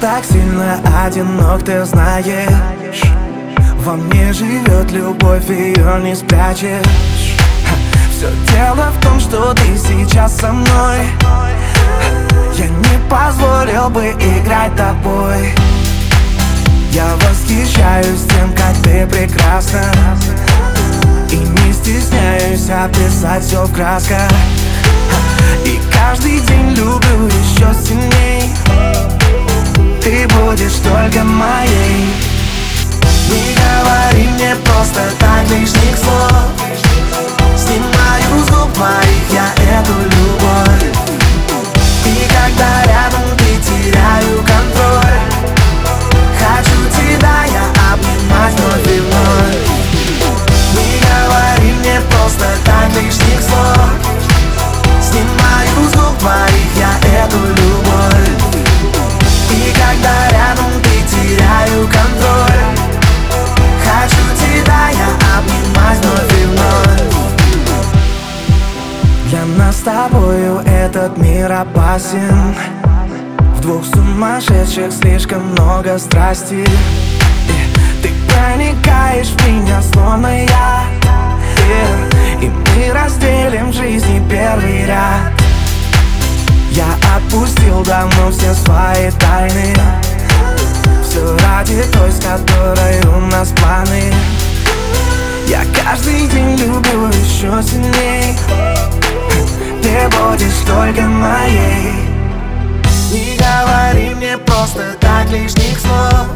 так сильно одинок, ты знаешь. Во мне живет любовь, ее не спрячешь. Все дело в том, что ты сейчас со мной. Я не позволил бы играть тобой. Я восхищаюсь тем, как ты прекрасна. И не стесняюсь описать все в красках. И каждый день люблю еще сильней будешь только моей. Не говори мне просто так лишних слов. Снимаю с губ твоих я эту любовь. И когда рядом ты теряю контроль. Хочу тебя я обнимать вновь и вновь. Не говори мне просто так лишних слов. Снимаю с губ твоих я эту любовь нас с тобою этот мир опасен. В двух сумасшедших слишком много страсти. Ты проникаешь в меня, словно я. И мы разделим жизни первый ряд. Я отпустил давно все свои тайны. Все ради той, с которой у нас планы. Я каждый день люблю еще будешь только моей. Не говори мне просто так лишних слов